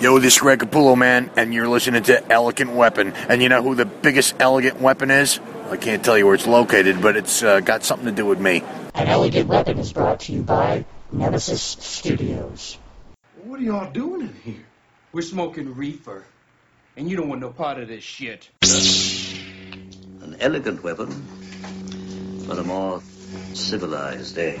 Yo, this is Greg Capullo, man, and you're listening to Elegant Weapon. And you know who the biggest elegant weapon is? I can't tell you where it's located, but it's uh, got something to do with me. An Elegant Weapon is brought to you by Nemesis Studios. What are y'all doing in here? We're smoking reefer. And you don't want no part of this shit. An elegant weapon for a more civilized age.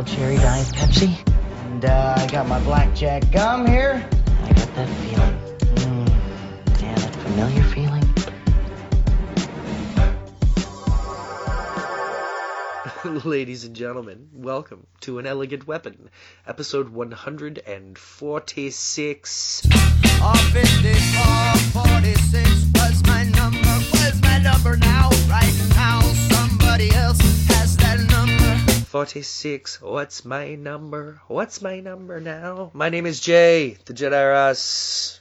Wild cherry diet Pepsi, and uh, I got my blackjack gum here. I got that feeling. Mm, yeah, that familiar feeling. Ladies and gentlemen, welcome to An Elegant Weapon, episode 146. Or 54, 46 was my number, was my number now. Right now, somebody else has that number. 46, what's my number? What's my number now? My name is Jay, the Jedi Ross.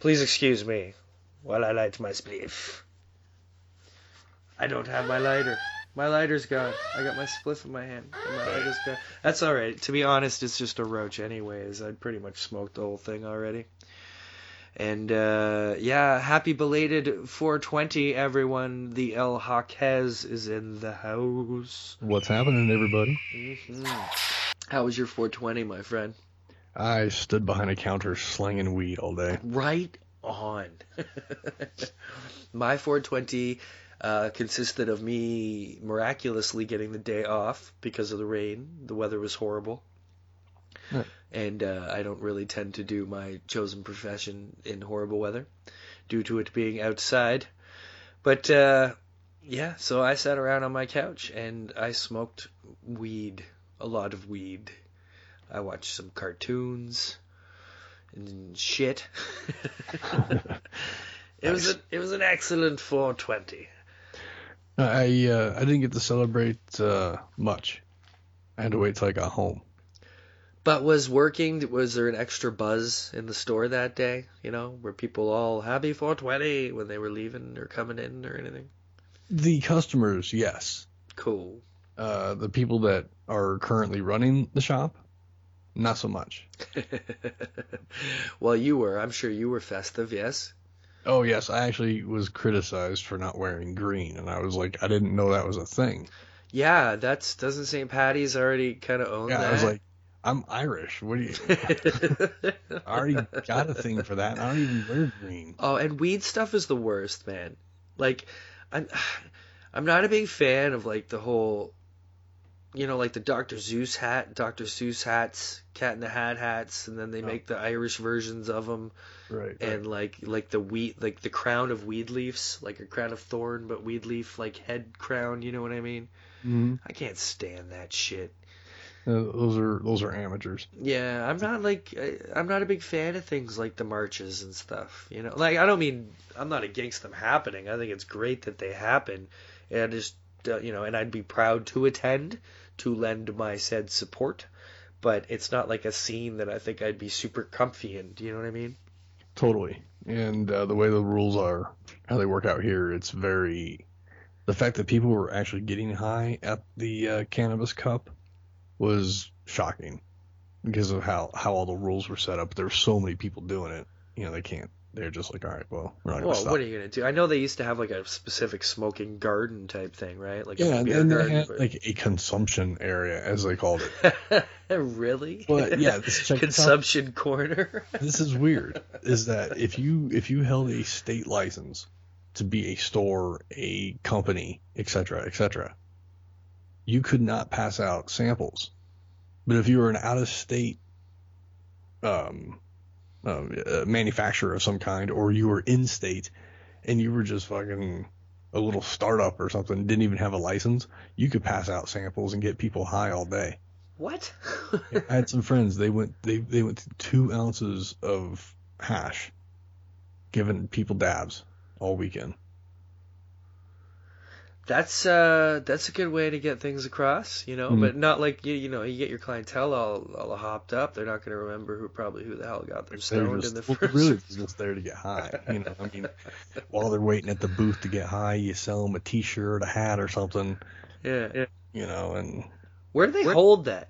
Please excuse me while I light my spliff. I don't have my lighter. My lighter's gone. I got my spliff in my hand. And my lighter's gone. That's alright. To be honest, it's just a roach anyways. I'd pretty much smoked the whole thing already. And uh, yeah, happy belated 420, everyone. The El Jaquez is in the house. What's happening, everybody? hmm How was your 420, my friend? I stood behind a counter slinging weed all day. Right on. my 420 uh, consisted of me miraculously getting the day off because of the rain. The weather was horrible. And uh, I don't really tend to do my chosen profession in horrible weather due to it being outside. But uh, yeah, so I sat around on my couch and I smoked weed, a lot of weed. I watched some cartoons and shit. it was a, it was an excellent 420. I uh, I didn't get to celebrate uh, much. I had to wait till I got home. But was working? Was there an extra buzz in the store that day? You know, were people all happy 420 when they were leaving or coming in or anything? The customers, yes. Cool. Uh, the people that are currently running the shop, not so much. well, you were. I'm sure you were festive. Yes. Oh yes, I actually was criticized for not wearing green, and I was like, I didn't know that was a thing. Yeah, that's doesn't St. Patty's already kind of own Yeah, that? I was like, I'm Irish. What do you? I already got a thing for that. I don't even wear green. Oh, and weed stuff is the worst, man. Like, I'm, I'm not a big fan of like the whole, you know, like the Dr. Zeus hat, Dr. Seuss hats, Cat in the Hat hats, and then they Oh. make the Irish versions of them, Right. and like like the wheat, like the crown of weed leaves, like a crown of thorn, but weed leaf like head crown. You know what I mean? hmm I can't stand that shit. Uh, those are those are amateurs. Yeah, I'm not like I- I'm not a big fan of things like the marches and stuff. You know, like I don't mean I'm not against them happening. I think it's great that they happen, and I just uh, you know, and I'd be proud to attend to lend my said support. But it's not like a scene that I think I'd be super comfy in. Do you know what I mean? Totally. And uh, the way the rules are, how they work out here, it's very. The fact that people were actually getting high at the uh, cannabis cup was shocking because of how, how all the rules were set up. There were so many people doing it. You know, they can't. They're just like, all right, well, we're not going Well, stop. what are you gonna do? I know they used to have like a specific smoking garden type thing, right? Like yeah, a and then they garden. had but- like a consumption area, as they called it. really? But, yeah, this- check this out. consumption corner. this is weird is that if you if you held a state license to be a store a company etc etc you could not pass out samples. But if you were an out of state um, uh, manufacturer of some kind, or you were in state and you were just fucking a little startup or something, didn't even have a license, you could pass out samples and get people high all day. What? I had some friends. They went they they went to two ounces of hash, giving people dabs all weekend. That's uh that's a good way to get things across, you know, Mhm. but not like you you know you get your clientele all all hopped up. They're not going to remember who probably who the hell got them They're stoned just, in the well, first. really they're just there to get high. You know, I mean, while they're waiting at the booth to get high, you sell them a T-shirt, a hat, or something. Yeah, yeah. You know, and Where do they hold that?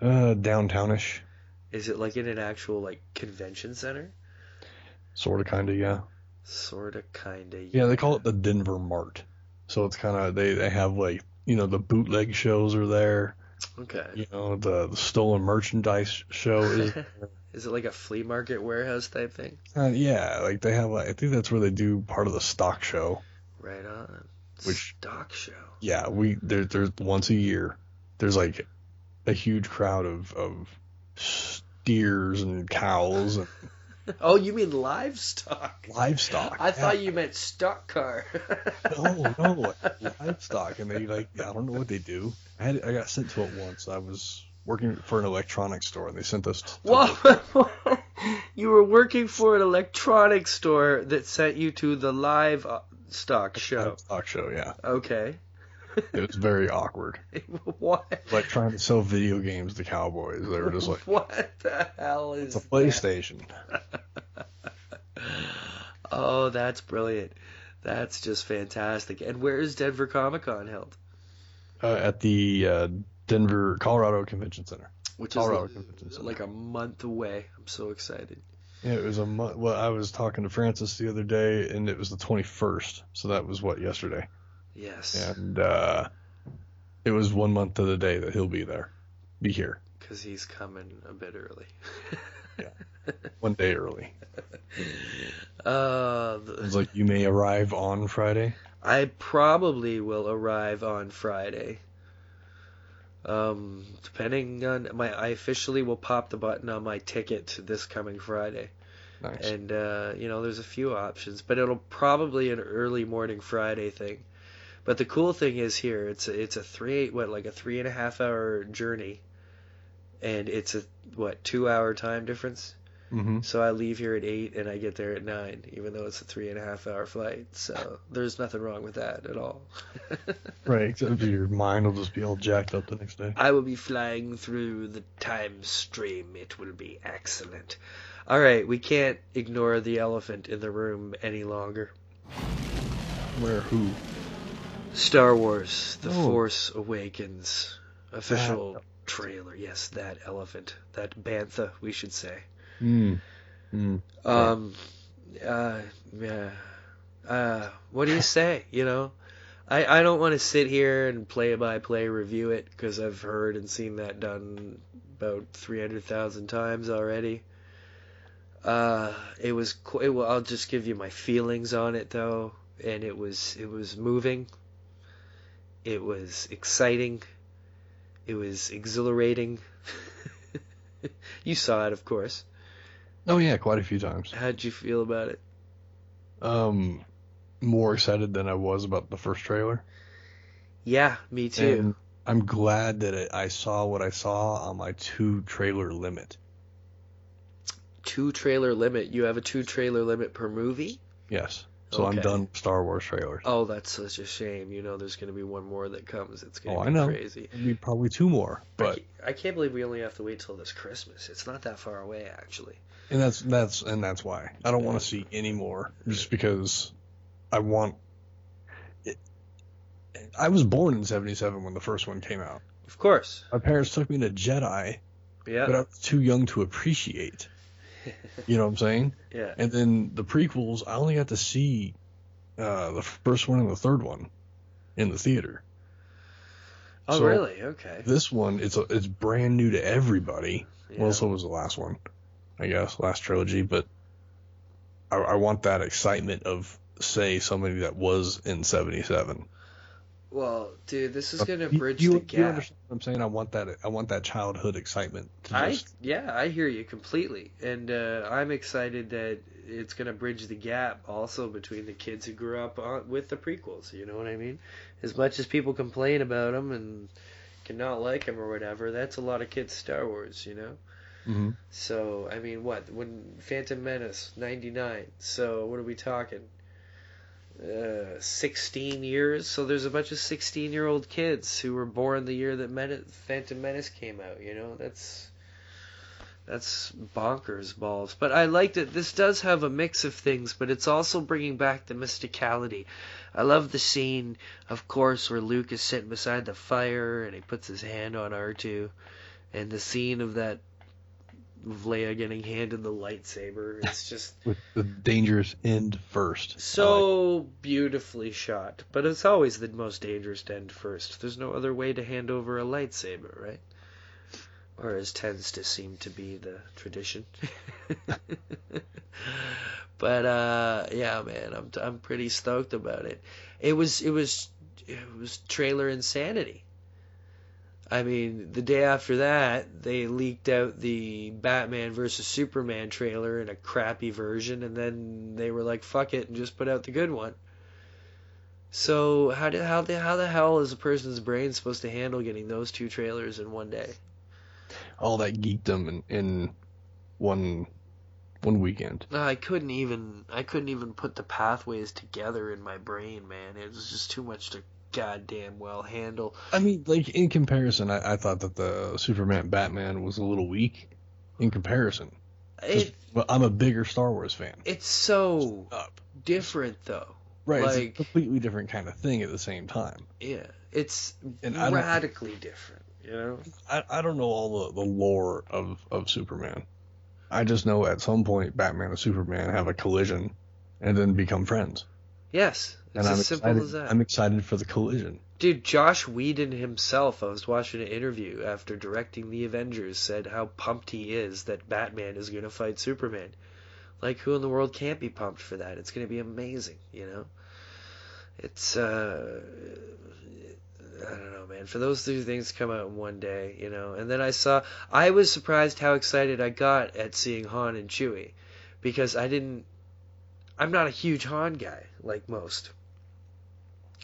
uh, downtownish, Is it like in an actual like convention center? sort of, kind of, yeah. Sorta, kinda. Yeah, they call it the Denver Mart. So it's kind of they they have like you know the bootleg shows are there. Okay. You know the, the stolen merchandise show is. Is it like a flea market warehouse type thing? Uh, yeah, like they have. Like, I think that's where they do part of the stock show. Right on. Which- stock show? Yeah, we there there's once a year. There's like a huge crowd of of steers and cows and Oh, you mean livestock? livestock. I thought you meant stock car. no, no, livestock, and they like I don't know what they do. I had I got sent to it once. I was working for an electronics store, and they sent us. To you were working for an electronics store that sent you to the live stock show. Stock show, yeah. Okay. It was very awkward. what? Like trying to sell video games to cowboys. They were just like, What the hell is it's a PlayStation. Oh, that's brilliant. That's just fantastic. And where is Denver Comic Con held? Uh, at the uh, Denver, Colorado Convention Center. Which Colorado is Convention Center. like a month away. I'm so excited. Yeah, it was a month. Well, I was talking to Francis the other day, and it was the 21st. So that was what yesterday. Yes. And uh, it was one month to the day that he'll be there, be here, Because he's coming a bit early. yeah. one day early. Uh, It was like you may arrive on Friday. I probably will arrive on Friday. Um, depending on my, I officially will pop the button on my ticket this coming Friday. Nice. And uh, you know, there's a few options, but it'll probably an early morning Friday thing. But the cool thing is here, it's a, it's a three what like a three and a half hour journey, and it's a what two hour time difference. Mm-hmm. So I leave here at eight and I get there at nine, even though it's a three and a half hour flight. So there's nothing wrong with that at all. Right, except your mind will just be all jacked up the next day. I will be flying through the time stream. It will be excellent. All right, we can't ignore the elephant in the room any longer. Where who? Star Wars: The Oh. Force Awakens official trailer. Yes, that elephant, that bantha, we should say. Mm. Mm. Um, uh, yeah. Uh, what do you say? You know, I I don't want to sit here and play by play review it because I've heard and seen that done about three hundred thousand times already. Uh, it was. qu- It, well, I'll just give you my feelings on it though, and it was it was moving. It was exciting. It was exhilarating. you saw it, of course. Oh yeah, quite a few times. How'd you feel about it? Um, more excited than I was about the first trailer. Yeah, me too. And I'm glad that it, I saw what I saw on my two trailer limit. two trailer limit. You have a two trailer limit per movie? Yes. So I'm done with Star Wars trailers. Oh, that's such a shame. You know, there's going to be one more that comes. It's going Oh, to I be know. crazy. Maybe probably two more, but I can't believe we only have to wait till this Christmas. It's not that far away, actually. and that's that's and that's why I don't want to see any more, just because I want. It, I was born in '77 when the first one came out. Of course. My parents took me to Jedi, Yeah. but I was too young to appreciate. You know what I'm saying? Yeah. And then the prequels, I only got to see uh, the first one and the third one in the theater. Oh, So, really? Okay. This one, it's a, it's brand new to everybody. Yeah. Well, so was the last one, I guess, last trilogy. But I, I want that excitement of, say, somebody that was in '77. Well, dude, this is gonna bridge you, the you gap. understand what I'm saying? I want that. I want that childhood excitement. To I yeah, I hear you completely, and uh, I'm excited that it's gonna bridge the gap also between the kids who grew up on, with the prequels. You know what I mean? As much as people complain about them and cannot like them or whatever, that's a lot of kids Star Wars. You know. Mhm. So I mean, what when Phantom Menace '99? So what are we talking? Uh, 16 years. So there's a bunch of 16 year old kids who were born the year that Men- Phantom Menace came out. You know, that's that's bonkers balls. But I liked it. This does have a mix of things, but it's also bringing back the mysticality. I love the scene, of course, where Luke is sitting beside the fire and he puts his hand on R2, and the scene of that Leia getting handed the lightsaber. It's just with the dangerous end first. so beautifully shot. But it's always the most dangerous to end first. There's no other way to hand over a lightsaber, right? Or as tends to seem to be the tradition. but uh, yeah, man, I'm I'm pretty stoked about it. It was it was it was trailer insanity. I mean, the day after that, they leaked out the Batman versus Superman trailer in a crappy version, and then they were like, "Fuck it," and just put out the good one. So how did how the how the hell is a person's brain supposed to handle getting those two trailers in one day? all that geekdom in, in one one weekend. No, I couldn't even I couldn't even put the pathways together in my brain, man. It was just too much to goddamn well handle. I mean, like in comparison, I, I thought that the Superman Batman was a little weak in comparison. It well, I'm a bigger Star Wars fan. it's so Up. different though. Right, it's a completely different kind of thing at the same time. yeah, it's And radically different. You know. I, I don't know all the, the lore of, of Superman. I just know at some point Batman and Superman have a collision and then become friends. Yes, it's and as I'm simple excited, as that. I'm excited for the collision. Dude, Joss Whedon himself, I was watching an interview after directing The Avengers, said how pumped he is that Batman is going to fight Superman. Like, who in the world can't be pumped for that? It's going to be amazing, you know? It's, uh. I don't know, man. For those two things to come out in one day, you know. And then I saw. I was surprised how excited I got at seeing Han and Chewie. Because I didn't. I'm not a huge Han guy, like most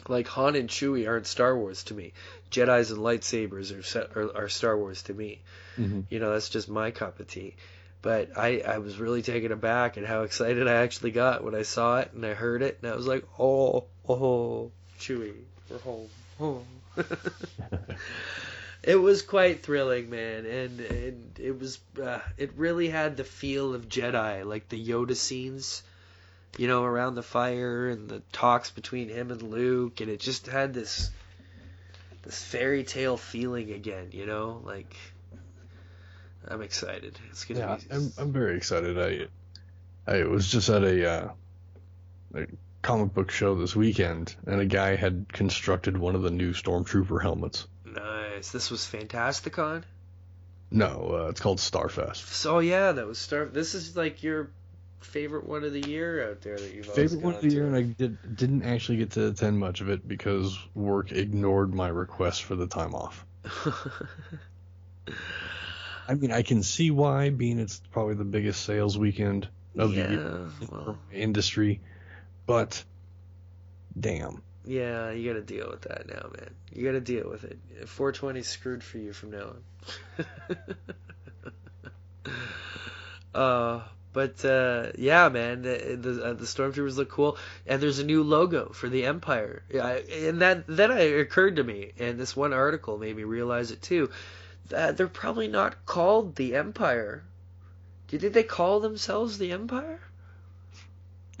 like Han and Chewie aren't Star Wars to me. Jedi's and lightsabers are set, are, are Star Wars to me. Mm-hmm. You know, that's just my cup of tea. But I, I was really taken aback at how excited I actually got when I saw it and I heard it and I was like, oh, oh, Chewie, we're home. Oh. it was quite thrilling, man, and, and it was uh, it really had the feel of Jedi, like the Yoda scenes you know, around the fire and the talks between him and Luke, and it just had this this fairy tale feeling again, you know, like I'm excited. It's gonna Yeah, be I'm I'm very excited. I I was just at a uh, a comic book show this weekend, and a guy had constructed one of the new Stormtrooper helmets. nice. This was Fantasticon. No, uh, it's called Starfest. So yeah, that was Star. This is like your favorite one of the year out there that you've Favorite one of the year, and I did didn't actually get to attend much of it because work ignored my request for the time off. I mean, I can see why, being it's probably the biggest sales weekend of the year well, industry, but damn. yeah, you got to deal with that now, man. You got to deal with it. 420 screwed for you from now on. uh, but uh, yeah, man, the the, uh, the stormtroopers look cool, and there's a new logo for the Empire. Yeah, I- and that then it occurred to me, and this one article made me realize it too, that they're probably not called the Empire. Do you think they call themselves the Empire?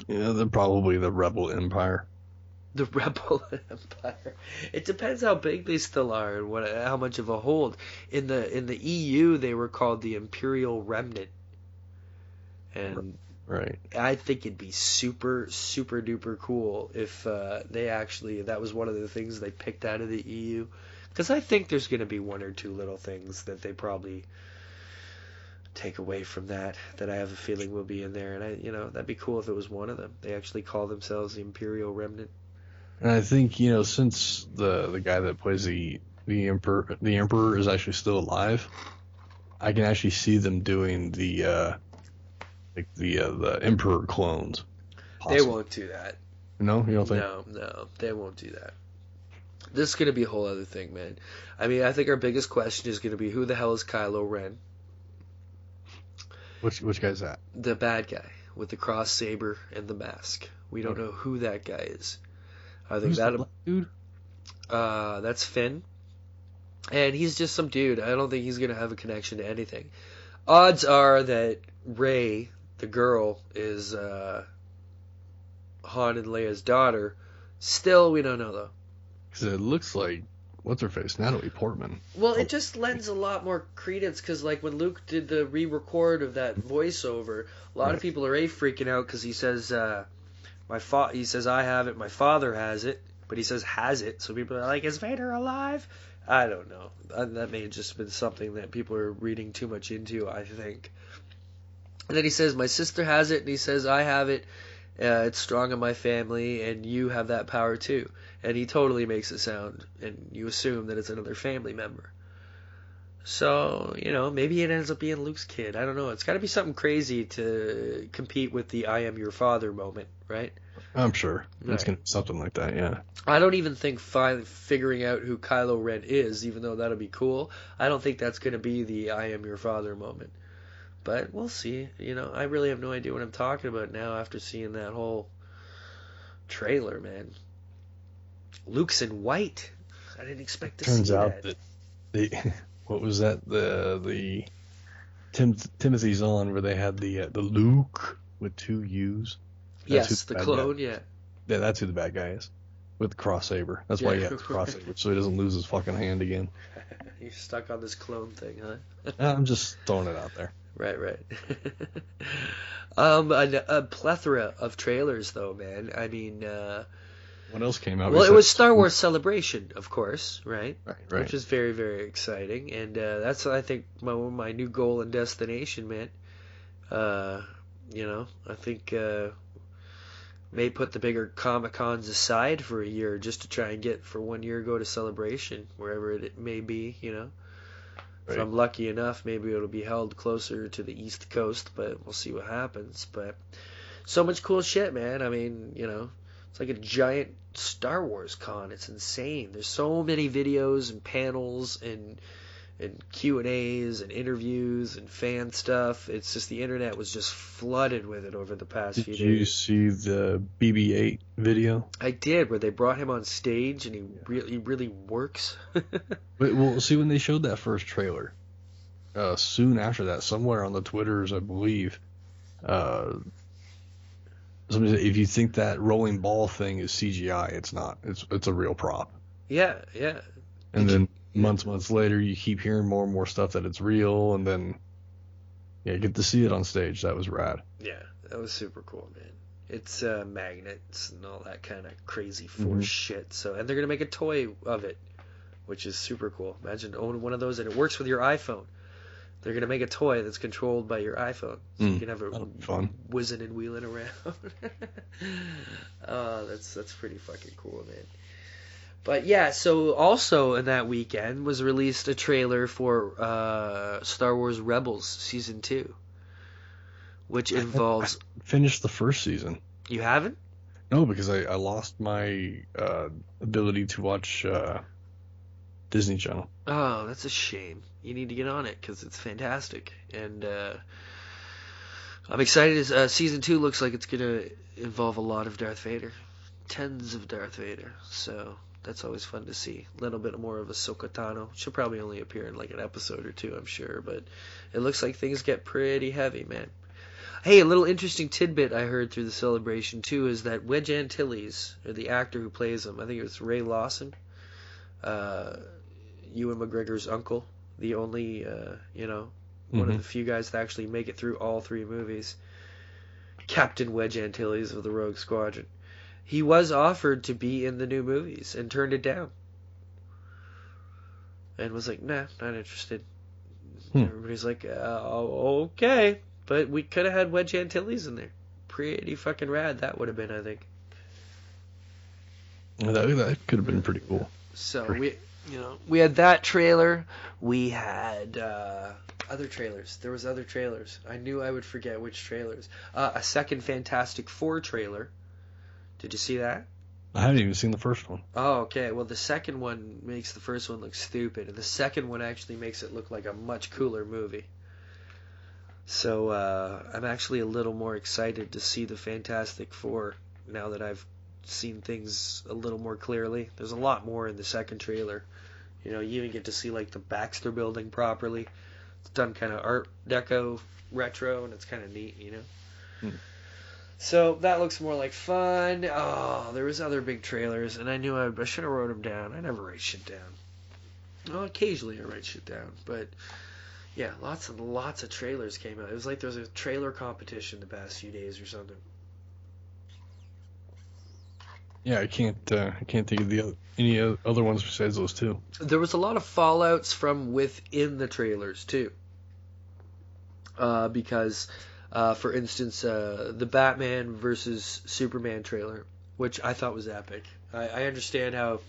Yeah, they're probably the Rebel Empire. the rebel empire. It depends how big they still are and what how much of a hold. In the in the EU they were called the Imperial Remnant. And Right. I think it'd be super super duper cool if uh, they actually that was one of the things they picked out of the EU cuz I think there's going to be one or two little things that they probably take away from that that I have a feeling will be in there and I you know that'd be cool if it was one of them. They actually call themselves the Imperial Remnant. And I think you know since the the guy that plays the the emperor the emperor is actually still alive, I can actually see them doing the uh like the uh, the emperor clones. They won't do that. No, you don't think? No, no, they won't do that. This is going to be a whole other thing, man. I mean, I think our biggest question is going to be who the hell is Kylo Ren? Which which guy's that? The bad guy with the cross saber and the mask. We don't know who that guy is. I think Who's the that black dude? uh, that's Finn, and he's just some dude. I don't think he's going to have a connection to anything. Odds are that Rey, the girl, is uh, Han and Leia's daughter. Still, we don't know though. Because it looks like what's her face, Natalie Portman. Well, it just lends a lot more credence because, like, when Luke did the re-record of that voiceover, a lot of people are a freaking out because he says, uh, "My fa-, he says I have it, my father has it," but he says has it, so people are like, "Is Vader alive?" I don't know. That may have just been something that people are reading too much into. I think. And then he says, "My sister has it," and he says, "I have it." Uh, it's strong in my family, and you have that power too. And he totally makes it sound, and you assume that it's another family member. So, you know, maybe it ends up being Luke's kid. I don't know. It's got to be something crazy to compete with the I am your father moment, right? I'm sure it's Right. gonna be something like that. Yeah. I don't even think fi- figuring out who Kylo Ren is, even though that'll be cool, I don't think that's going to be the I am your father moment. But we'll see. You know, I really have no idea what I'm talking about now after seeing that whole trailer, man. Luke's in white. I didn't expect to Turns see out that. that the what was that the the Tim Timothy Zahn where they had the uh, the Luke with two U's. That's yes, the bad clone, Guy, yeah. yeah, that's who the bad guy is with the cross saber. That's why he has the cross saber so he doesn't lose his fucking hand again. You're stuck on this clone thing, huh? I'm just throwing it out there. Right, right. um, a, a plethora of trailers, though, man. I mean, uh, What else came out? well, it was Star Wars Celebration, of course, right? Right, right. Which is very, very exciting, and uh, that's I think my my new goal and destination, man. Uh, you know, I think uh, may put the bigger comic cons aside for a year just to try and get for one year go to Celebration wherever it may be, you know. If I'm lucky enough, maybe it'll be held closer to the East Coast, but we'll see what happens. But so much cool shit, man. I mean, you know, it's like a giant Star Wars con. It's insane. There's so many videos and panels and and Q and A's and interviews and fan stuff. It's just the internet was just flooded with it over the past Did few days. Did you see the BB-8 video? I did, where they brought him on stage and he really really works. Wait, well, see when they showed that first trailer. Uh, soon after that, somewhere on the Twitters, I believe, uh, somebody said, if you think that rolling ball thing is CGI, it's not. It's it's a real prop. yeah, yeah. And then months, months later, you keep hearing more and more stuff that it's real, and then yeah, you get to see it on stage. That was rad. Yeah, that was super cool, man. It's uh, magnets and all that kind of crazy force Mhm. shit. So, and they're gonna make a toy of it, which is super cool. Imagine owning one of those, and it works with your iPhone. They're gonna make a toy that's controlled by your iPhone, so you Mm, can have it fun. whizzing and wheeling around. uh, that's that's pretty fucking cool, man. But yeah, so also in that weekend was released a trailer for uh, Star Wars Rebels season two, which involves. Finished the first season. You haven't? No, because I, I lost my uh, ability to watch uh, Disney Channel. Oh, that's a shame. You need to get on it because it's fantastic, and uh, I'm excited. As, uh, season two looks like it's gonna involve a lot of Darth Vader, tens of Darth Vader. So that's always fun to see. A little bit more of a Tano. She'll probably only appear in like an episode or two, I'm sure, but it looks like things get pretty heavy, man. Hey, a little interesting tidbit I heard through the celebration too is that Wedge Antilles, or the actor who plays him, I think it was Ray Lawson, uh, Ewan McGregor's uncle, the only, uh, you know, one of Mhm. the few guys to actually make it through all three movies, Captain Wedge Antilles of the Rogue Squadron. He was offered to be in the new movies and turned it down. And was like, nah, not interested. Hmm. Everybody's like, uh, oh, okay. But we could have had Wedge Antilles in there. Pretty fucking rad that would have been, I think. That, that could have been pretty cool. So we, you know, we had that trailer. We had uh, other trailers. There was other trailers. I knew I would forget which trailers. Uh, a second Fantastic Four trailer. Did you see that? I haven't even seen the first one. Oh, okay. Well, the second one makes the first one look stupid, and the second one actually makes it look like a much cooler movie. So uh, I'm actually a little more excited to see the Fantastic Four now that I've seen things a little more clearly. There's a lot more in the second trailer. You know, you even get to see like the Baxter building properly. It's done kind of Art Deco retro, and it's kind of neat. You know. Hmm. So that looks more like fun. Oh, there was other big trailers, and I knew I, I should have wrote them down. I never write shit down. Well, occasionally I write shit down, but yeah, lots and lots of trailers came out. It was like there was a trailer competition the past few days or something. Yeah, I can't. Uh, I can't think of the oth- any other ones besides those two. There was a lot of fallouts from within the trailers too. Uh, because, uh, for instance, uh, the Batman versus Superman trailer, which I thought was epic. I, I understand how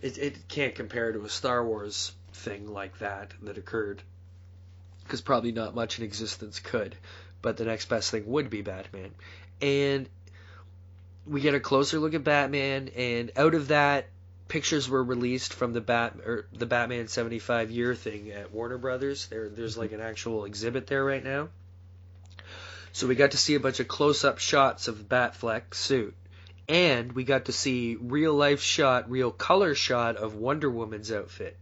it, it can't compare to a Star Wars thing like that that occurred, because probably not much in existence could. But the next best thing would be Batman, and we get a closer look at Batman, and out of that, pictures were released from the Bat or the Batman 75 year thing at Warner Brothers. There, there's like an actual exhibit there right now. So we got to see a bunch of close-up shots of Batfleck suit, and we got to see real life shot, real color shot of Wonder Woman's outfit.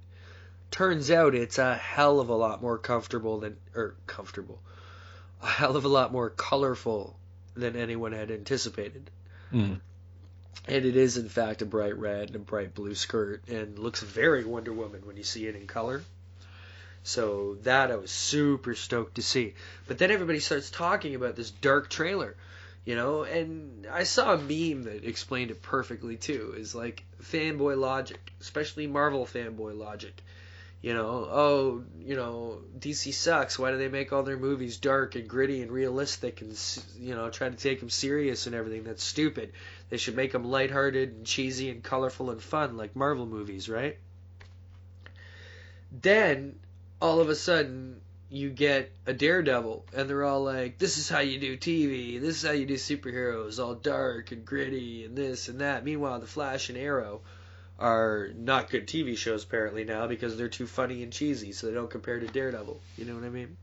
Turns out it's a hell of a lot more comfortable than or comfortable, a hell of a lot more colorful than anyone had anticipated. Mm. And it is, in fact, a bright red and a bright blue skirt, and looks very Wonder Woman when you see it in color. So that I was super stoked to see. But then everybody starts talking about this dark trailer, you know, and I saw a meme that explained it perfectly too. Is like fanboy logic, especially Marvel fanboy logic. You know, oh, you know, DC sucks. Why do they make all their movies dark and gritty and realistic and you know try to take them serious and everything? That's stupid. They should make them lighthearted and cheesy and colorful and fun like Marvel movies, right? Then all of a sudden you get a Daredevil, and they're all like, "This is how you do TV. This is how you do superheroes, all dark and gritty and this and that." Meanwhile, the Flash and Arrow are not good TV shows apparently now because they're too funny and cheesy, so they don't compare to Daredevil. You know what I mean?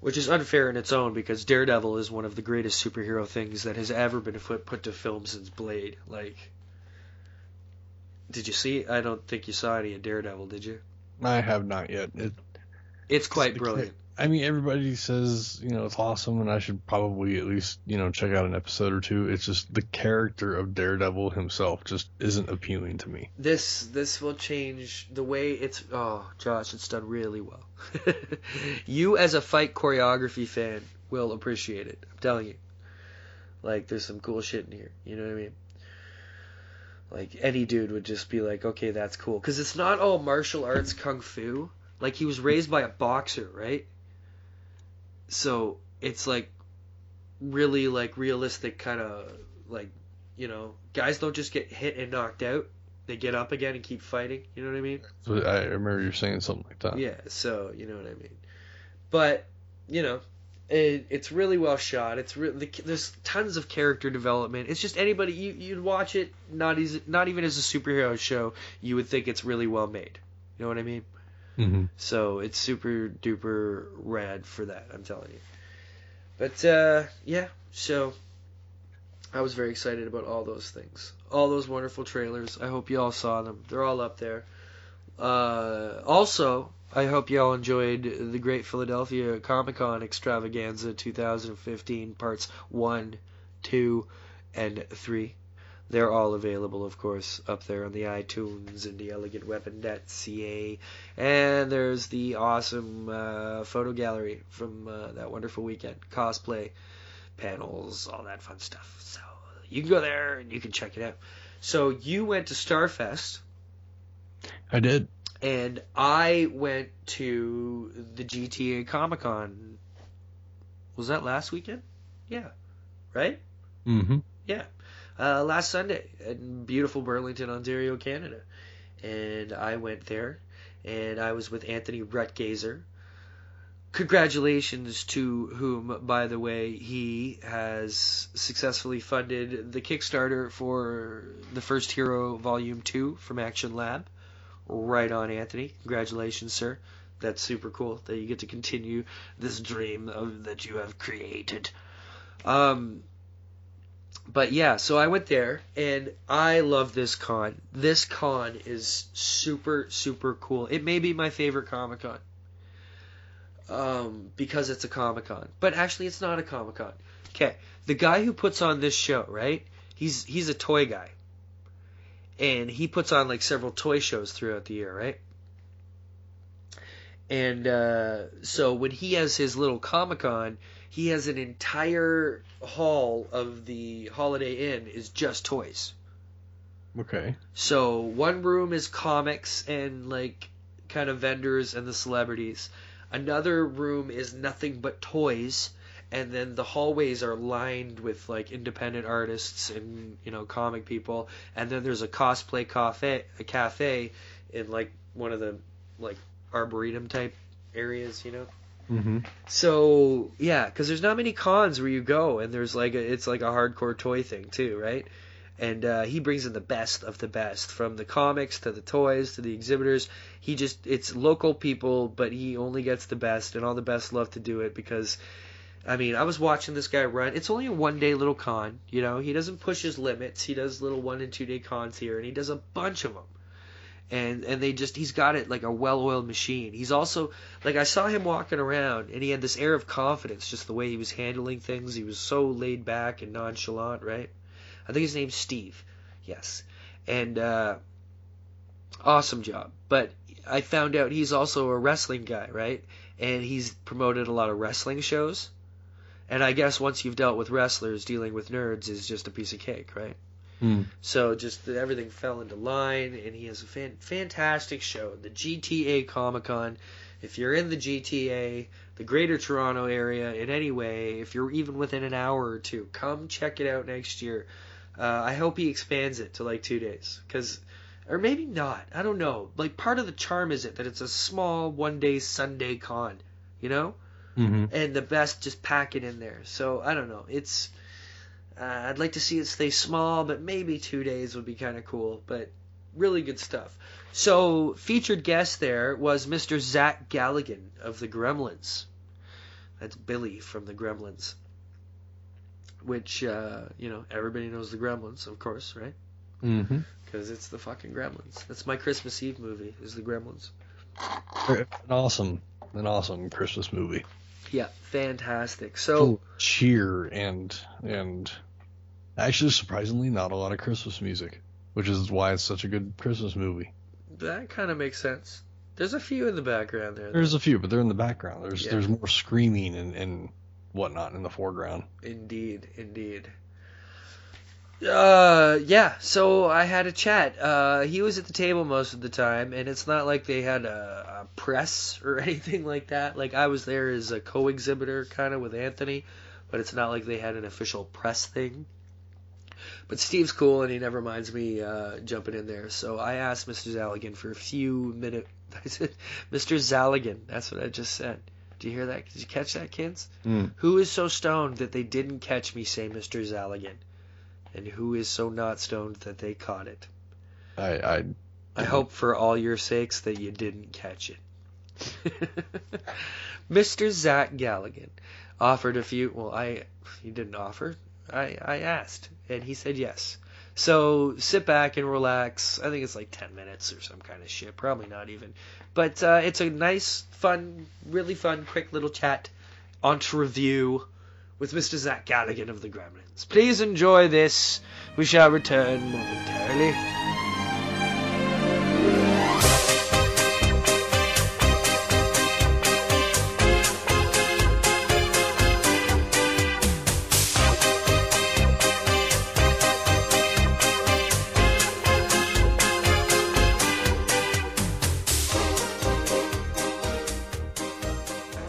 Which is unfair in its own because Daredevil is one of the greatest superhero things that has ever been put to film since Blade. Like, did you see? I don't think you saw any of Daredevil, did you? I have not yet. It, It's quite brilliant. I mean, everybody says you know it's awesome, and I should probably at least you know check out an episode or two. It's just the character of Daredevil himself just isn't appealing to me. This this will change the way it's. Oh, Josh, it's done really well. you as a fight choreography fan will appreciate it. I'm telling you. Like, there's some cool shit in here. You know what I mean? Like any dude would just be like, okay, that's cool, because it's not all martial arts kung fu. Like he was raised by a boxer, right? So it's like really like realistic kind of like you know guys don't just get hit and knocked out they get up again and keep fighting you know what i mean So I remember you saying something like that. yeah so you know what i mean but you know it, it's really well shot it's re- the, there's tons of character development it's just anybody you, you'd watch it not as not even as a superhero show you would think it's really well made you know what i mean Mm-hmm. so it's super duper rad for that, I'm telling you. But uh, yeah, so I was very excited about all those things. All those wonderful trailers. I hope you all saw them. They're all up there. Uh, also, I hope you all enjoyed the Great Philadelphia Comic Con Extravaganza 2015 parts 1, 2, and 3. They're all available, of course, up there on the iTunes and the elegantweapon.ca. And there's the awesome uh, photo gallery from uh, that wonderful weekend. Cosplay, panels, all that fun stuff. So you can go there and you can check it out. So you went to Starfest. I did. And I went to the GTA Comic Con. Was that last weekend? Yeah. Right? Mm-hmm. Yeah. uh, last Sunday in beautiful Burlington, Ontario, Canada. And I went there, and I was with Anthony Ruttgaizer. Congratulations to whom, by the way, he has successfully funded the Kickstarter for the first Hero Volume 2 from Action Lab. Right on, Anthony. Congratulations, sir. That's super cool that you get to continue this dream of, that you have created. Um, but yeah, so I went there and I love this con. This con is super super cool. It may be my favorite Comic Con. Um, because it's a Comic Con. But actually it's not a Comic Con. Okay, the guy who puts on this show, right? He's he's a toy guy. And he puts on like several toy shows throughout the year, right? And uh, so when he has his little Comic Con, he has an entire hall of the Holiday Inn is just toys. Okay. So one room is comics and like kind of vendors and the celebrities. Another room is nothing but toys and then the hallways are lined with like independent artists and you know comic people and then there's a cosplay cafe a cafe in like one of the like arboretum type areas, you know. Mm-hmm. So yeah, because there's not many cons where you go and there's like a, it's like a hardcore toy thing too, right? And uh, he brings in the best of the best, from the comics to the toys to the exhibitors. He just it's local people, but he only gets the best, and all the best love to do it because. I mean, I was watching this guy run. It's only a one day little con, you know. He doesn't push his limits. He does little one and two day cons here, and he does a bunch of them and and they just he's got it like a well-oiled machine. He's also like I saw him walking around and he had this air of confidence just the way he was handling things. He was so laid back and nonchalant, right? I think his name's Steve. Yes. And uh awesome job. But I found out he's also a wrestling guy, right? And he's promoted a lot of wrestling shows. And I guess once you've dealt with wrestlers, dealing with nerds is just a piece of cake, right? Hmm. So just everything fell into line, and he has a fan- fantastic show. The GTA Comic Con. If you're in the GTA, the Greater Toronto area, in any way, if you're even within an hour or two, come check it out next year. Uh, I hope he expands it to like two days, because, or maybe not. I don't know. Like part of the charm is it that it's a small one day Sunday con, you know, Mm-hmm. and the best just pack it in there. So I don't know. It's uh, I'd like to see it stay small, but maybe two days would be kind of cool. But really good stuff. So featured guest there was Mr. Zach Galligan of the Gremlins. That's Billy from the Gremlins. Which uh, you know everybody knows the Gremlins, of course, right? Mm-hmm. Because it's the fucking Gremlins. That's my Christmas Eve movie. Is the Gremlins. An awesome, an awesome Christmas movie. Yeah, fantastic. So cheer and and actually surprisingly not a lot of Christmas music, which is why it's such a good Christmas movie. that kind of makes sense. There's a few in the background there. though. There's a few, but they're in the background. There's Yeah. there's more screaming and, and whatnot in the foreground. Indeed, indeed. Uh, yeah. So I had a chat. Uh, he was at the table most of the time, and it's not like they had a, a press or anything like that. Like I was there as a co-exhibitor, kind of with Anthony, but it's not like they had an official press thing. But Steve's cool, and he never minds me uh, jumping in there. So I asked Mr. Zaligan for a few minutes. I said, Mr. Zaligan. That's what I just said. Do you hear that? Did you catch that, kids? Mm. Who is so stoned that they didn't catch me say Mr. Zaligan? And who is so not stoned that they caught it? I I I hope for all your sakes that you didn't catch it. Mr. Zach Galligan offered a few. Well, I he didn't offer. I I asked, and he said yes. So sit back and relax. I think it's like ten minutes or some kind of shit. Probably not even. But uh, it's a nice, fun, really fun, quick little chat. Entre review with Mr. Zach Galligan of the Gremlins. Please enjoy this. We shall return momentarily.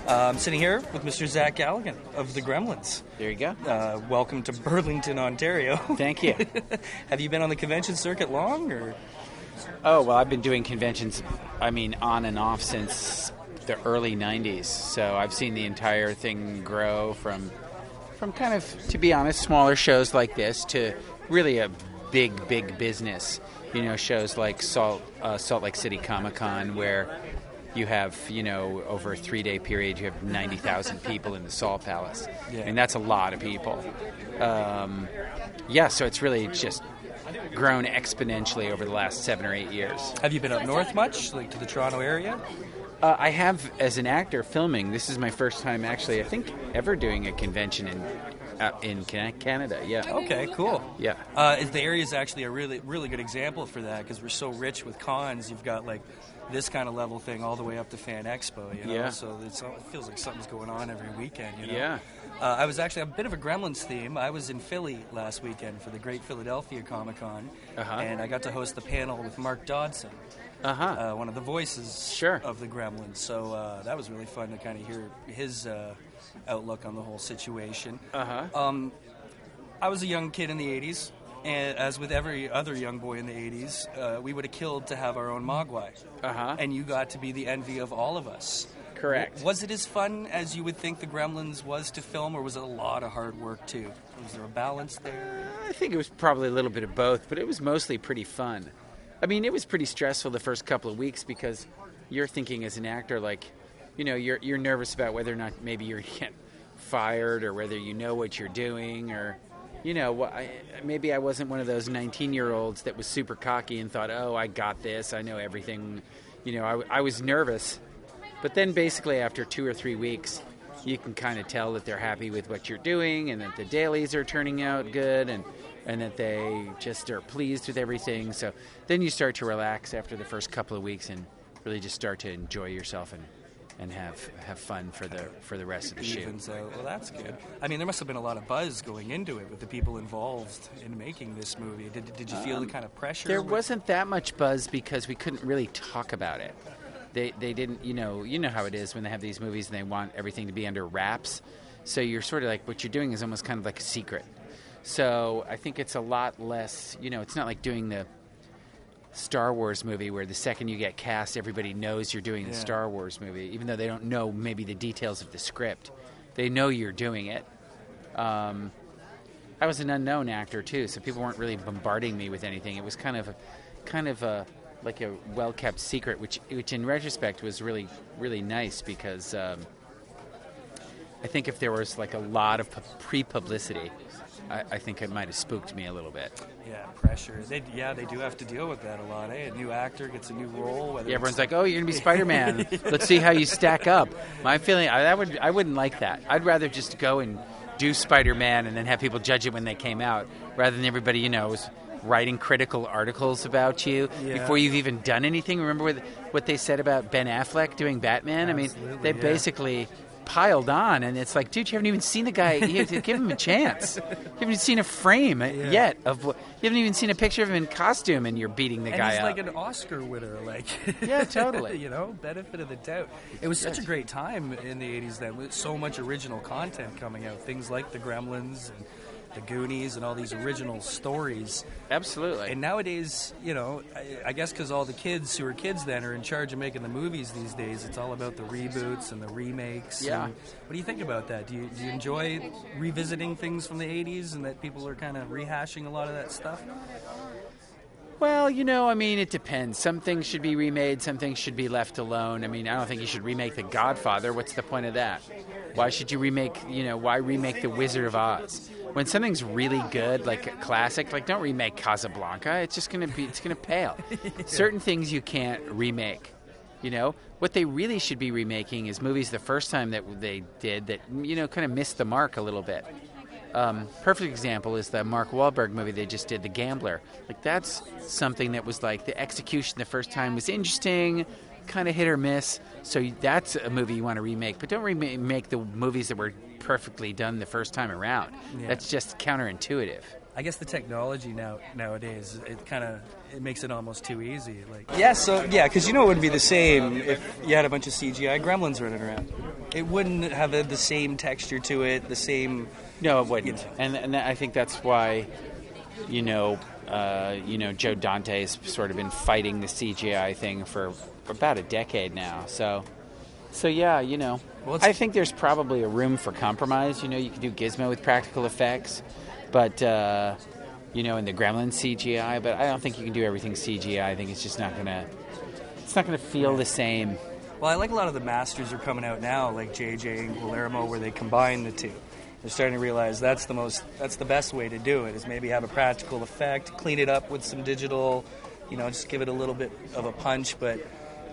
Uh, I'm sitting here with Mr. Zach Galligan of the Gremlins. There you go. Uh, welcome to Burlington, Ontario. Thank you. Have you been on the convention circuit long, or? Oh well, I've been doing conventions. I mean, on and off since the early '90s. So I've seen the entire thing grow from from kind of, to be honest, smaller shows like this to really a big, big business. You know, shows like Salt uh, Salt Lake City Comic Con where you have, you know, over a three day period, you have 90,000 people in the Salt Palace. Yeah. I mean, that's a lot of people. Um, yeah, so it's really just grown exponentially over the last seven or eight years. Have you been up north much, like to the Toronto area? Uh, I have, as an actor, filming. This is my first time, actually, I think, ever doing a convention in uh, in Canada. Yeah. Okay, cool. Yeah. Uh, is the area is actually a really, really good example for that because we're so rich with cons. You've got like this kind of level thing all the way up to Fan Expo. You know? Yeah. So it's, it feels like something's going on every weekend. You know? Yeah. Uh, I was actually a bit of a Gremlins theme. I was in Philly last weekend for the Great Philadelphia Comic Con, Uh-huh. and I got to host the panel with Mark Dodson. Uh-huh. Uh, one of the voices Sure. of the Gremlins. So uh, that was really fun to kind of hear his uh, outlook on the whole situation. Uh-huh. Um, I was a young kid in the 80s, and as with every other young boy in the 80s, uh, we would have killed to have our own Mogwai. Uh-huh. And you got to be the envy of all of us. Correct. W- Was it as fun as you would think the Gremlins was to film, or was it a lot of hard work too? Was there a balance there? I think it was probably a little bit of both, but it was mostly pretty fun. I mean, it was pretty stressful the first couple of weeks because you're thinking as an actor, like, you know, you're you're nervous about whether or not maybe you're gonna fired or whether you know what you're doing or, you know, I, maybe I wasn't one of those 19 year olds that was super cocky and thought, oh, I got this, I know everything. You know, I was nervous, but then basically after two or three weeks, you can kind of tell that they're happy with what you're doing and that the dailies are turning out good and and that they just are pleased with everything. So then you start to relax after the first couple of weeks and really just start to enjoy yourself and and have have fun for the for the rest of the shoot. Out. Well, that's good. I mean, there must have been a lot of buzz going into it with the people involved in making this movie. Did, did you feel the Um, kind of pressure? There wasn't that much buzz because we couldn't really talk about it. They they didn't, you know, you know how it is when they have these movies and they want everything to be under wraps. So you're sort of like what you're doing is almost kind of like a secret. So I think it's a lot less, you know, it's not like doing the Star Wars movie where the second you get cast, everybody knows you're doing the Yeah. Star Wars movie, even though they don't know maybe the details of the script. They know you're doing it. Um, I was an unknown actor too, so people weren't really bombarding me with anything. It was kind of, a, kind of a like a well kept secret, which which in retrospect was really really nice because um, I think if there was like a lot of pre publicity, I, I think it might have spooked me a little bit. Yeah, pressure. They, yeah, they do have to deal with that a lot. Eh? A new actor gets a new role. Whether Yeah, everyone's like, "Oh, you're gonna be Spider Man. Let's see how you stack up." My feeling, I, that would, I wouldn't like that. I'd rather just go and do Spider Man and then have people judge it when they came out, rather than everybody, you know, was writing critical articles about you Yeah. before you've even done anything. Remember what, what they said about Ben Affleck doing Batman? I mean, they yeah. basically piled on, and it's like, dude, you haven't even seen the guy. You have to give him a chance. You haven't even seen a frame yet of what. You haven't even seen a picture of him in costume, and you're beating the and guy he's up. like an Oscar winner, like Yeah, totally. you know, benefit of the doubt. It was such a great time in the '80s then, with so much original content coming out. Things like the Gremlins and the Goonies and all these original stories. Absolutely. And nowadays, you know, I, I guess because all the kids who are kids then are in charge of making the movies these days, it's all about the reboots and the remakes. Yeah. and what do you think about that? Do you, do you enjoy revisiting things from the '80s and that people are kind of rehashing a lot of that stuff? Well, you know, I mean, it depends. Some things should be remade, some things should be left alone. I mean, I don't think you should remake The Godfather. What's the point of that? Why should you remake, you know, why remake The Wizard of Oz? When something's really good, like a classic, like don't remake Casablanca. It's just going to be, it's to pale. Certain things you can't remake. You know, what they really should be remaking is movies the first time that they did that, you know, kind of missed the mark a little bit. Um, perfect example is the Mark Wahlberg movie they just did, The Gambler. Like that's something that was like the execution the first time was interesting, kind of hit or miss. So that's a movie you want to remake, but don't remake the movies that were perfectly done the first time around. Yeah. That's just counterintuitive. I guess the technology now nowadays it kind of it makes it almost too easy. Like yeah, so yeah, because you know it wouldn't be the same if you had a bunch of CGI gremlins running around. It wouldn't have the same texture to it, the same. No, it wouldn't. And and I think that's why, you know, uh, you know, Joe Dante has sort of been fighting the CGI thing for about a decade now. So, so yeah, you know, Well, I think there's probably a room for compromise. You know, you can do Gizmo with practical effects, but uh, you know, in the Gremlins CGI. But I don't think you can do everything CGI. I think it's just not gonna. It's not gonna feel the same. Well, I like a lot of the masters are coming out now, like JJ and Guillermo, where they combine the two. They're starting to realize that's the most, that's the best way to do it. Is maybe have a practical effect, clean it up with some digital, you know, just give it a little bit of a punch, but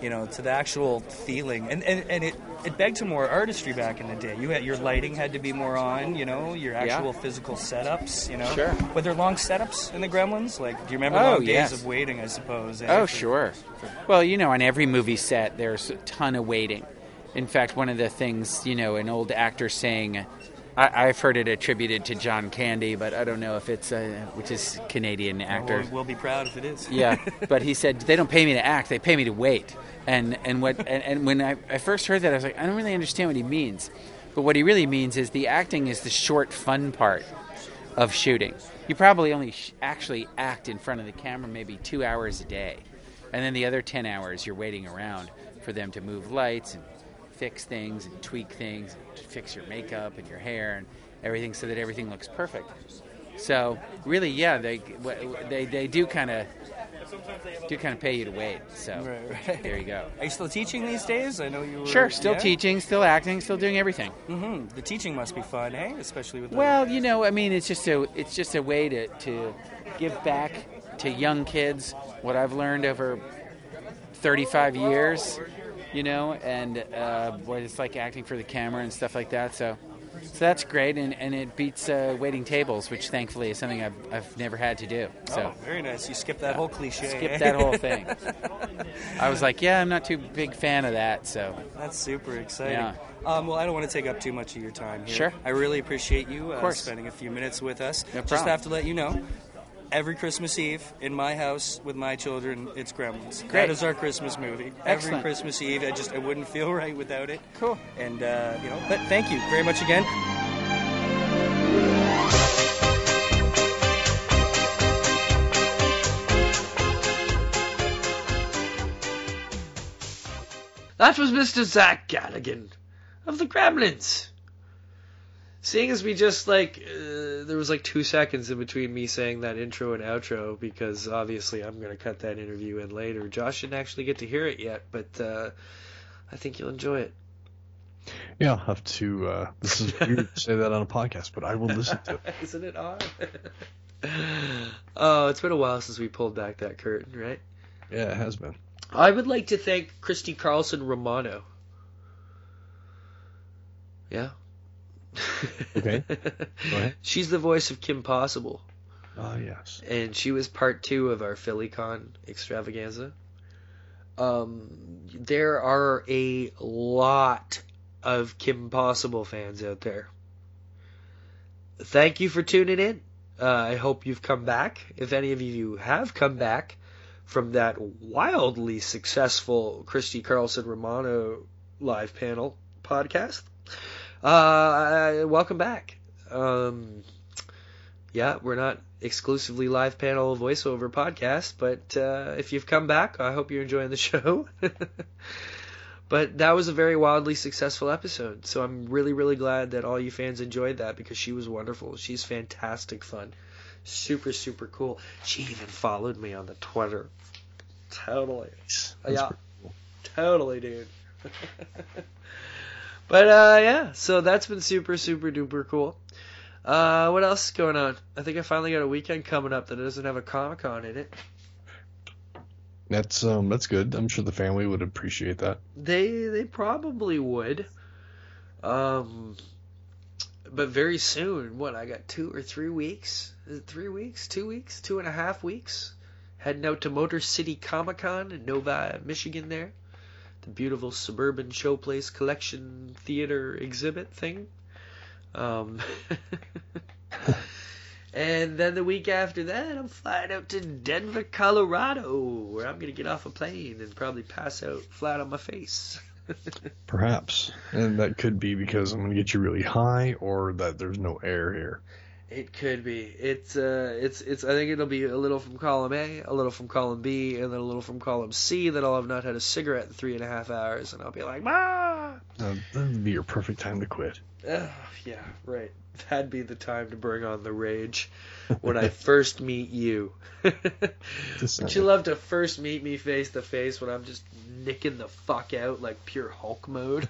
you know, to the actual feeling. And and, and it it begged to more artistry back in the day. You had your lighting had to be more on, you know, your Yeah. actual physical setups, you know. Sure. Were there long setups in the Gremlins? Like, do you remember Oh, long days yes. of waiting? I suppose. Oh, sure. Well, you know, on every movie set, there's a ton of waiting. In fact, one of the things, you know, an old actor saying, I, I've heard it attributed to John Candy, but I don't know if it's, uh, which is Canadian actor. We'll, we'll be proud if it is. yeah, but he said they don't pay me to act; they pay me to wait. And and what and, and when I, I first heard that, I was like, I don't really understand what he means. But what he really means is the acting is the short, fun part of shooting. You probably only sh- actually act in front of the camera maybe two hours a day, and then the other ten hours you're waiting around for them to move lights and fix things and tweak things, and fix your makeup and your hair and everything so that everything looks perfect. So really, yeah, they they they do kind of do kind of pay you to wait. So Right, right. there you go. Are you still teaching these days? I know you were. Sure, still yeah? teaching, still acting, still doing everything. hmm The teaching must be fun, eh? Especially with the Well, you know, I mean, it's just a it's just a way to to give back to young kids what I've learned over 35 years, you know, and uh, what it's like acting for the camera and stuff like that. So. So that's great, and, and it beats uh, waiting tables, which thankfully is something I've, I've never had to do. So Oh, very nice. You skipped that whole cliche. skip eh? that whole thing. I was like, yeah, I'm not too big fan of that. So That's super exciting. Yeah. Um, well, I don't want to take up too much of your time here. Sure. I really appreciate you uh, spending a few minutes with us. No Just have to let you know. Every Christmas Eve in my house with my children, it's Gremlins. Great. That is our Christmas movie. Every Christmas Eve, I just I wouldn't feel right without it. Cool. And uh, you know, but thank you very much again. That was Mr. Zach Galligan of the Gremlins. Seeing as we just like, uh, there was like two seconds in between me saying that intro and outro because obviously I'm going to cut that interview in later. Josh didn't actually get to hear it yet, but uh, I think you'll enjoy it. Yeah, I'll have to. Uh, this is weird to say that on a podcast, but I will listen to it. Isn't it odd? oh, it's been a while since we pulled back that curtain, right? Yeah, it has been. I would like to thank Christy Carlson Romano. Yeah. Okay. Go ahead. She's the voice of Kim Possible, Ah, yes. and she was part two of our PhillyCon extravaganza. Um, there are a lot of Kim Possible fans out there. Thank you for tuning in. Uh, I hope you've come back. If any of you have come back from that wildly successful Christy Carlson Romano live panel podcast, uh, welcome back. Um, yeah, we're not exclusively live panel voiceover podcast, but uh, if you've come back, I hope you're enjoying the show. but that was a very wildly successful episode, so I'm really, really glad that all you fans enjoyed that because she was wonderful. She's fantastic fun, super, super cool. She even followed me on the Twitter. Totally. That's yeah, cool. totally, dude. but uh, yeah, so that's been super, super duper cool. Uh, what else is going on? I think I finally got a weekend coming up that doesn't have a Comic Con in it. That's um, that's good. I'm sure the family would appreciate that. They they probably would. Um, but very soon. What I got two or three weeks? Is it three weeks? Two weeks? Two and a half weeks? Heading out to Motor City Comic Con in Novi, Michigan. There, the beautiful suburban showplace collection theater exhibit thing. Um, and then the week after that, I'm flying out to Denver, Colorado, where I'm gonna get off a plane and probably pass out flat on my face. Perhaps. And that could be because I'm going to get you really high or that there's no air here. It could be. It's uh, it's it's. I think it'll be a little from column A, a little from column B, and then a little from column C. That I'll have not had a cigarette in three and a half hours, and I'll be like, ah, Uh, that would be your perfect time to quit. Ugh, yeah, right. That'd be the time to bring on the rage when I first meet you. Would you love to first meet me face to face when I'm just nicking the fuck out like pure Hulk mode?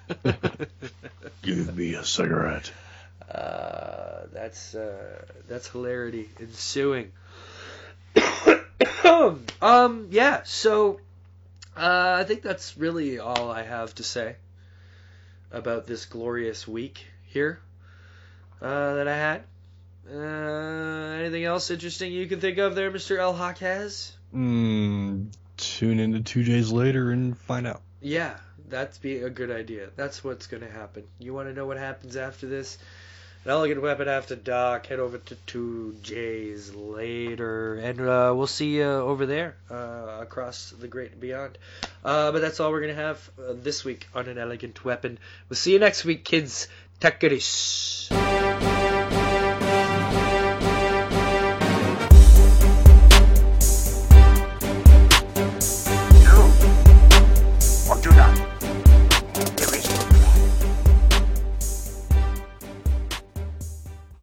Give me a cigarette. Uh, that's uh, that's hilarity ensuing. um, yeah. So, uh, I think that's really all I have to say about this glorious week here uh, that I had. Uh, anything else interesting you can think of there, Mister El Has? Mm, tune into two days later and find out. Yeah, that'd be a good idea. That's what's going to happen. You want to know what happens after this? An elegant weapon after dark. Head over to two J's later, and uh, we'll see you over there uh, across the great beyond. Uh, but that's all we're gonna have uh, this week on an elegant weapon. We'll see you next week, kids. Easy.